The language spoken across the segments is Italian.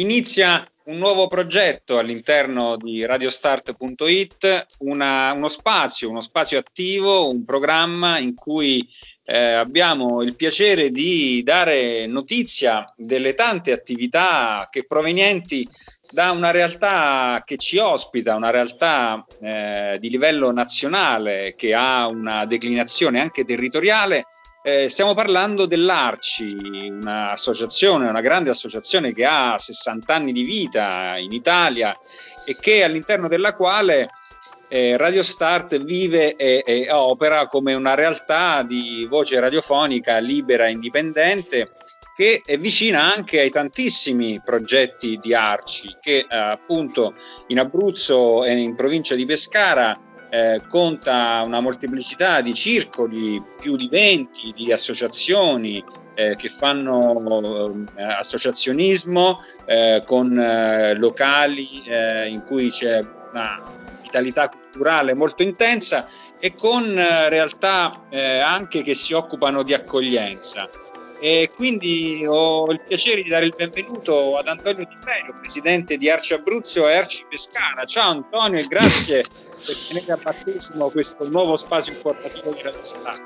Inizia un nuovo progetto all'interno di radiostart.it, una, uno spazio, uno spazio attivo, un programma in cui eh, abbiamo il piacere di dare notizia delle tante attività che provenienti da una realtà che ci ospita, una realtà eh, di livello nazionale che ha una declinazione anche territoriale eh, stiamo parlando dell'Arci, un'associazione, una grande associazione che ha 60 anni di vita in Italia e che all'interno della quale eh, Radio Start vive e, e, opera come una realtà di voce radiofonica libera e indipendente che è vicina anche ai tantissimi progetti di Arci che eh, appunto in Abruzzo e in provincia di Pescara eh, conta una molteplicità di circoli, più di 20, di associazioni eh, che fanno eh, associazionismo eh, con eh, locali in cui c'è una vitalità culturale molto intensa e con realtà anche che si occupano di accoglienza. E quindi ho il piacere di dare il benvenuto ad Antonio Di Ferio, presidente di Arci Abruzzo e Arci Pescara. Ciao Antonio e grazie tenere a battesimo questo nuovo spazio informativo di Radio Start.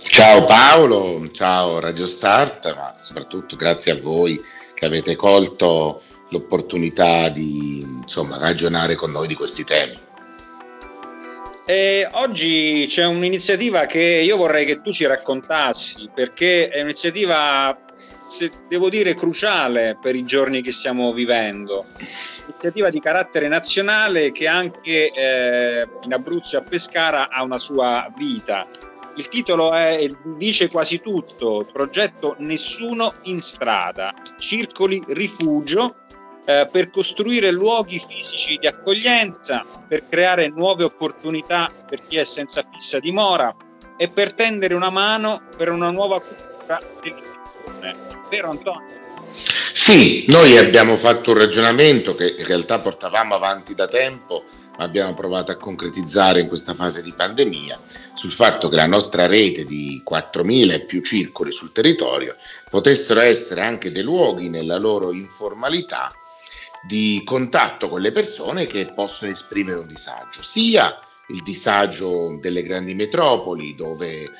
Ciao Paolo, ciao Radio Start, ma soprattutto grazie a voi che avete colto l'opportunità di insomma, ragionare con noi di questi temi. E oggi c'è un'iniziativa che io vorrei che tu ci raccontassi perché è un'iniziativa, devo dire, cruciale per i giorni che stiamo vivendo. Iniziativa di carattere nazionale che anche eh, in Abruzzo e a Pescara ha una sua vita. Il titolo è, dice quasi tutto, progetto Nessuno in strada, circoli rifugio eh, per costruire luoghi fisici di accoglienza, per creare nuove opportunità per chi è senza fissa dimora e per tendere una mano per una nuova cultura dell'istruzione. Vero Antonio? Sì, noi abbiamo fatto un ragionamento che in realtà portavamo avanti da tempo, ma abbiamo provato a concretizzare in questa fase di pandemia, sul fatto che la nostra rete di 4.000 e più circoli sul territorio potessero essere anche dei luoghi nella loro informalità di contatto con le persone che possono esprimere un disagio, sia il disagio delle grandi metropoli dove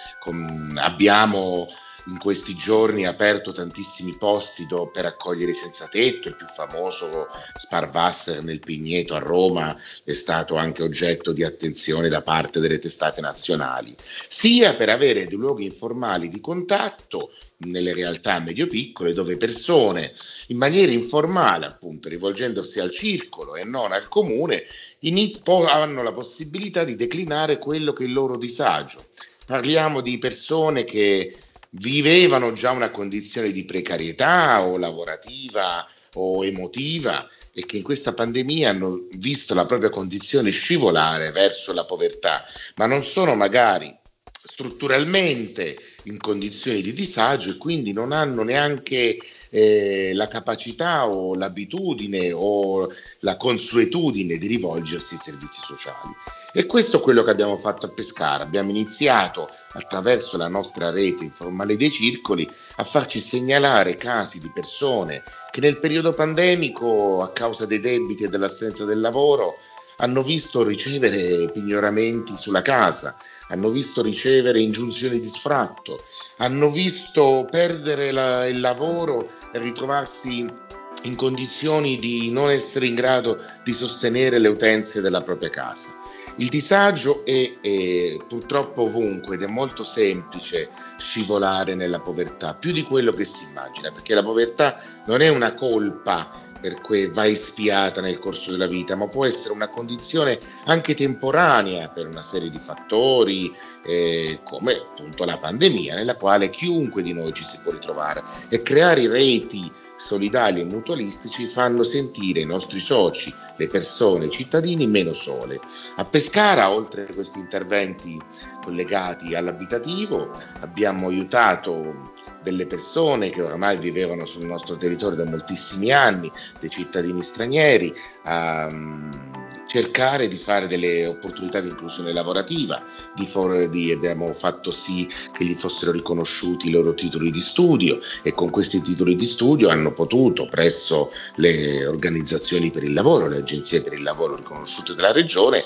abbiamo in questi giorni aperto tantissimi posti do, per accogliere i senza tetto, il più famoso Sparvasser nel Pigneto a Roma è stato anche oggetto di attenzione da parte delle testate nazionali, sia per avere dei luoghi informali di contatto nelle realtà medio-piccole dove persone in maniera informale, appunto, rivolgendosi al circolo e non al comune, iniz- hanno la possibilità di declinare quello che è il loro disagio. Parliamo di persone che vivevano già una condizione di precarietà o lavorativa o emotiva e che in questa pandemia hanno visto la propria condizione scivolare verso la povertà, ma non sono magari strutturalmente in condizioni di disagio e quindi non hanno neanche eh, la capacità o l'abitudine o la consuetudine di rivolgersi ai servizi sociali. E questo è quello che abbiamo fatto a Pescara. Abbiamo iniziato attraverso la nostra rete informale dei circoli a farci segnalare casi di persone che nel periodo pandemico, a causa dei debiti e dell'assenza del lavoro, hanno visto ricevere pignoramenti sulla casa, hanno visto ricevere ingiunzioni di sfratto, hanno visto perdere la, il lavoro e ritrovarsi in condizioni di non essere in grado di sostenere le utenze della propria casa. Il disagio è, è, purtroppo ovunque ed è molto semplice scivolare nella povertà, più di quello che si immagina, perché la povertà non è una colpa per cui va espiata nel corso della vita, ma può essere una condizione anche temporanea per una serie di fattori, eh, come appunto la pandemia, nella quale chiunque di noi ci si può ritrovare e creare reti solidali e mutualistici fanno sentire i nostri soci, le persone, i cittadini meno sole. A Pescara, oltre a questi interventi collegati all'abitativo, abbiamo aiutato delle persone che oramai vivevano sul nostro territorio da moltissimi anni, dei cittadini stranieri, a um, cercare di fare delle opportunità di inclusione lavorativa, di for- di, abbiamo fatto sì che gli fossero riconosciuti i loro titoli di studio e con questi titoli di studio hanno potuto presso le organizzazioni per il lavoro, le agenzie per il lavoro riconosciute dalla regione,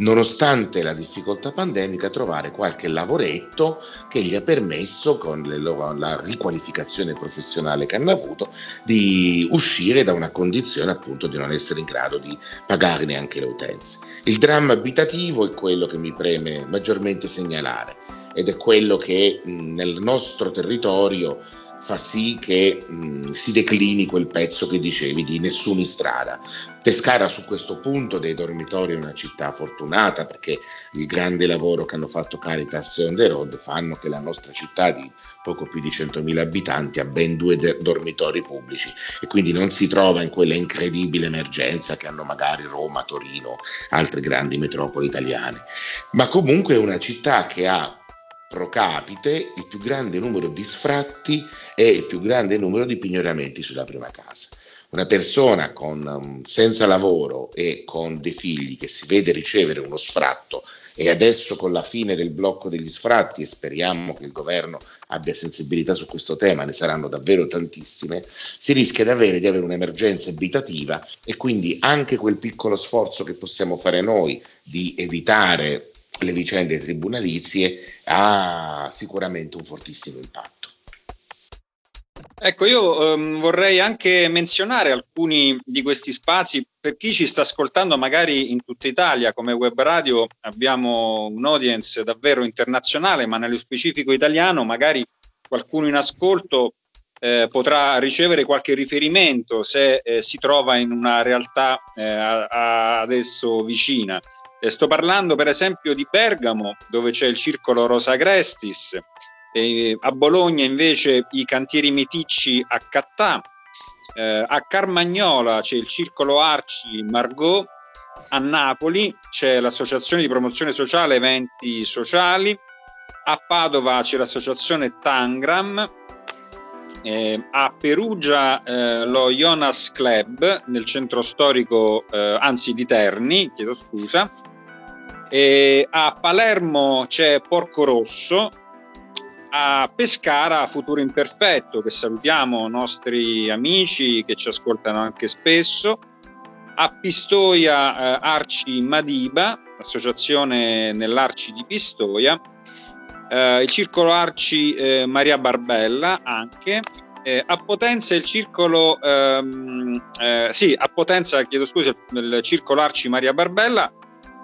nonostante la difficoltà pandemica, trovare qualche lavoretto che gli ha permesso, con loro, la riqualificazione professionale che hanno avuto, di uscire da una condizione appunto di non essere in grado di pagare neanche le utenze. Il dramma abitativo è quello che mi preme maggiormente segnalare ed è quello che mh, nel nostro territorio fa sì che mh, si declini quel pezzo che dicevi di nessuno in strada. Pescara su questo punto dei dormitori è una città fortunata perché il grande lavoro che hanno fatto Caritas e On The Road fanno che la nostra città di poco più di 100.000 abitanti ha ben due de- dormitori pubblici e quindi non si trova in quella incredibile emergenza che hanno magari Roma, Torino, altre grandi metropoli italiane. Ma comunque è una città che ha pro capite il più grande numero di sfratti e il più grande numero di pignoramenti sulla prima casa. Una persona con, um, senza lavoro e con dei figli che si vede ricevere uno sfratto e adesso con la fine del blocco degli sfratti e speriamo che il governo abbia sensibilità su questo tema, ne saranno davvero tantissime, si rischia di avere, di avere un'emergenza abitativa e quindi anche quel piccolo sforzo che possiamo fare noi di evitare le vicende tribunalizie ha sicuramente un fortissimo impatto. Ecco, io ehm, vorrei anche menzionare alcuni di questi spazi per chi ci sta ascoltando magari in tutta Italia come web radio abbiamo un audience davvero internazionale, ma nello specifico italiano magari qualcuno in ascolto eh, potrà ricevere qualche riferimento se eh, si trova in una realtà eh, adesso vicina. Eh, sto parlando per esempio di Bergamo, dove c'è il circolo Rosa Grestis, eh, a Bologna invece i cantieri meticci a Cattà, eh, a Carmagnola c'è il circolo Arci Margot, a Napoli c'è l'associazione di promozione sociale eventi sociali, a Padova c'è l'associazione Tangram, eh, a Perugia eh, lo Jonas Club nel centro storico, eh, anzi di Terni, chiedo scusa, e a Palermo c'è Porco Rosso, a Pescara Futuro Imperfetto, che salutiamo, nostri amici che ci ascoltano anche spesso, a Pistoia eh, Arci Madiba, associazione nell'Arci di Pistoia, eh, il Circolo Arci eh, Maria Barbella anche, eh, a Potenza il circolo, ehm, eh, sì, a Potenza, chiedo scusa, il circolo Arci Maria Barbella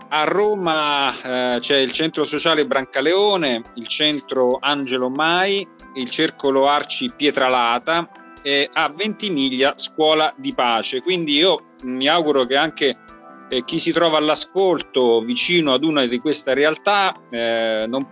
a Roma eh, c'è il centro sociale Brancaleone, il centro Angelo Mai, il circolo Arci Pietralata e a Ventimiglia Scuola di Pace. Quindi io mi auguro che anche eh, chi si trova all'ascolto vicino ad una di queste realtà, eh, non,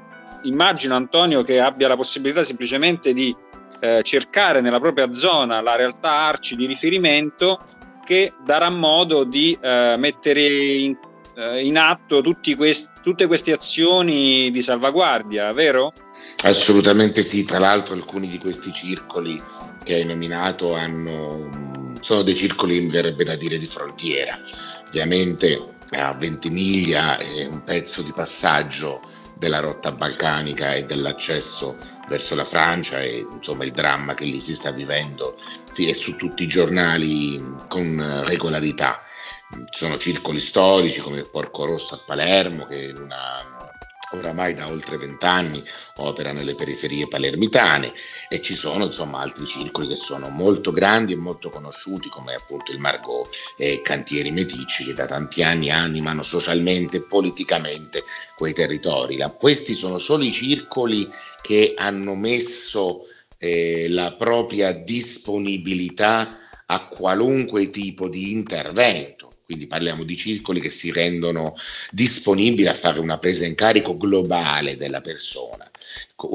immagino Antonio che abbia la possibilità semplicemente di eh, cercare nella propria zona la realtà Arci di riferimento che darà modo di eh, mettere in in atto questi, tutte queste azioni di salvaguardia, vero? Assolutamente sì, tra l'altro alcuni di questi circoli che hai nominato hanno, sono dei circoli, verrebbe da dire, di frontiera. Ovviamente a Ventimiglia è un pezzo di passaggio della rotta balcanica e dell'accesso verso la Francia e insomma il dramma che lì si sta vivendo è su tutti i giornali con regolarità ci sono circoli storici come il Porco Rosso a Palermo che una, oramai da oltre vent'anni opera nelle periferie palermitane e ci sono insomma altri circoli che sono molto grandi e molto conosciuti come appunto il Margot e Cantieri Meticci che da tanti anni animano socialmente e politicamente quei territori. La, questi sono solo i circoli che hanno messo eh, la propria disponibilità a qualunque tipo di intervento. Quindi parliamo di circoli che si rendono disponibili a fare una presa in carico globale della persona.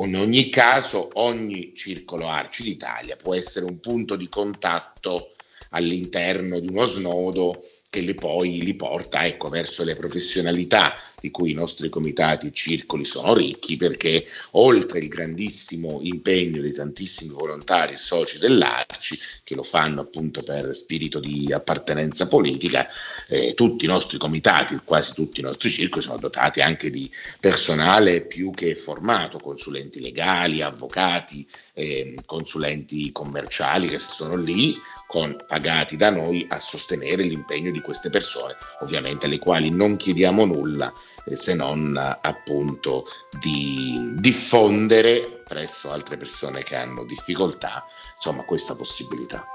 In ogni caso, ogni circolo Arci d'Italia può essere un punto di contatto all'interno di uno snodo che li poi li porta ecco, verso le professionalità di cui i nostri comitati e circoli sono ricchi perché oltre il grandissimo impegno dei tantissimi volontari e soci dell'Arci che lo fanno appunto per spirito di appartenenza politica, eh, tutti i nostri comitati, quasi tutti i nostri circoli sono dotati anche di personale più che formato, consulenti legali, avvocati, eh, consulenti commerciali che sono lì con, pagati da noi a sostenere l'impegno di queste persone, ovviamente alle quali non chiediamo nulla se non appunto di diffondere presso altre persone che hanno difficoltà, insomma, questa possibilità.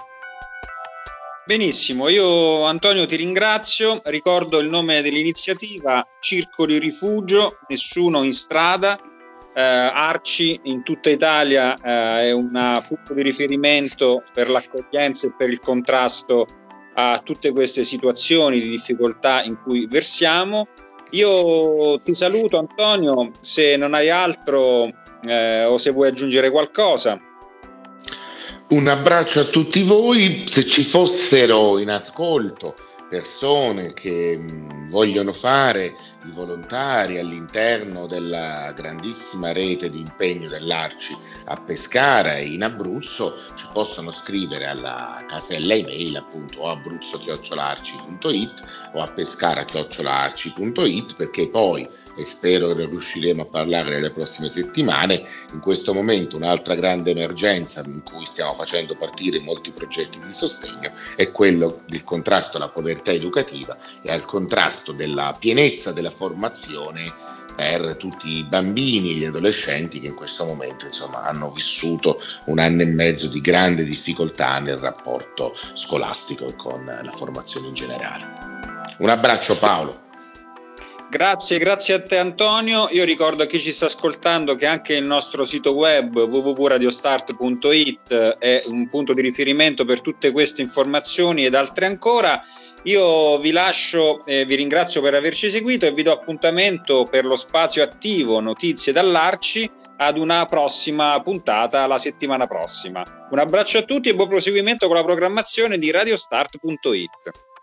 Benissimo, io Antonio ti ringrazio, ricordo il nome dell'iniziativa Circoli Rifugio, Nessuno in strada, eh, Arci in tutta Italia eh, è un punto di riferimento per l'accoglienza e per il contrasto a tutte queste situazioni di difficoltà in cui versiamo. Io ti saluto Antonio, se non hai altro eh, o se vuoi aggiungere qualcosa. Un abbraccio a tutti voi, se ci fossero in ascolto persone che mh, vogliono fare i volontari all'interno della grandissima rete di impegno dell'Arci a Pescara e in Abruzzo ci possono scrivere alla casella email appunto o abruzzo-arci.it o a pescara-arci.it perché poi e spero che riusciremo a parlare nelle prossime settimane. In questo momento un'altra grande emergenza in cui stiamo facendo partire molti progetti di sostegno è quello del contrasto alla povertà educativa e al contrasto della pienezza della formazione per tutti i bambini e gli adolescenti che in questo momento insomma, hanno vissuto un anno e mezzo di grande difficoltà nel rapporto scolastico e con la formazione in generale. Un abbraccio Paolo. Grazie, grazie a te Antonio. Io ricordo a chi ci sta ascoltando che anche il nostro sito web www.radiostart.it è un punto di riferimento per tutte queste informazioni ed altre ancora. Io vi lascio, eh, vi ringrazio per averci seguito e vi do appuntamento per lo spazio attivo Notizie dall'Arci ad una prossima puntata la settimana prossima. Un abbraccio a tutti e buon proseguimento con la programmazione di radiostart.it.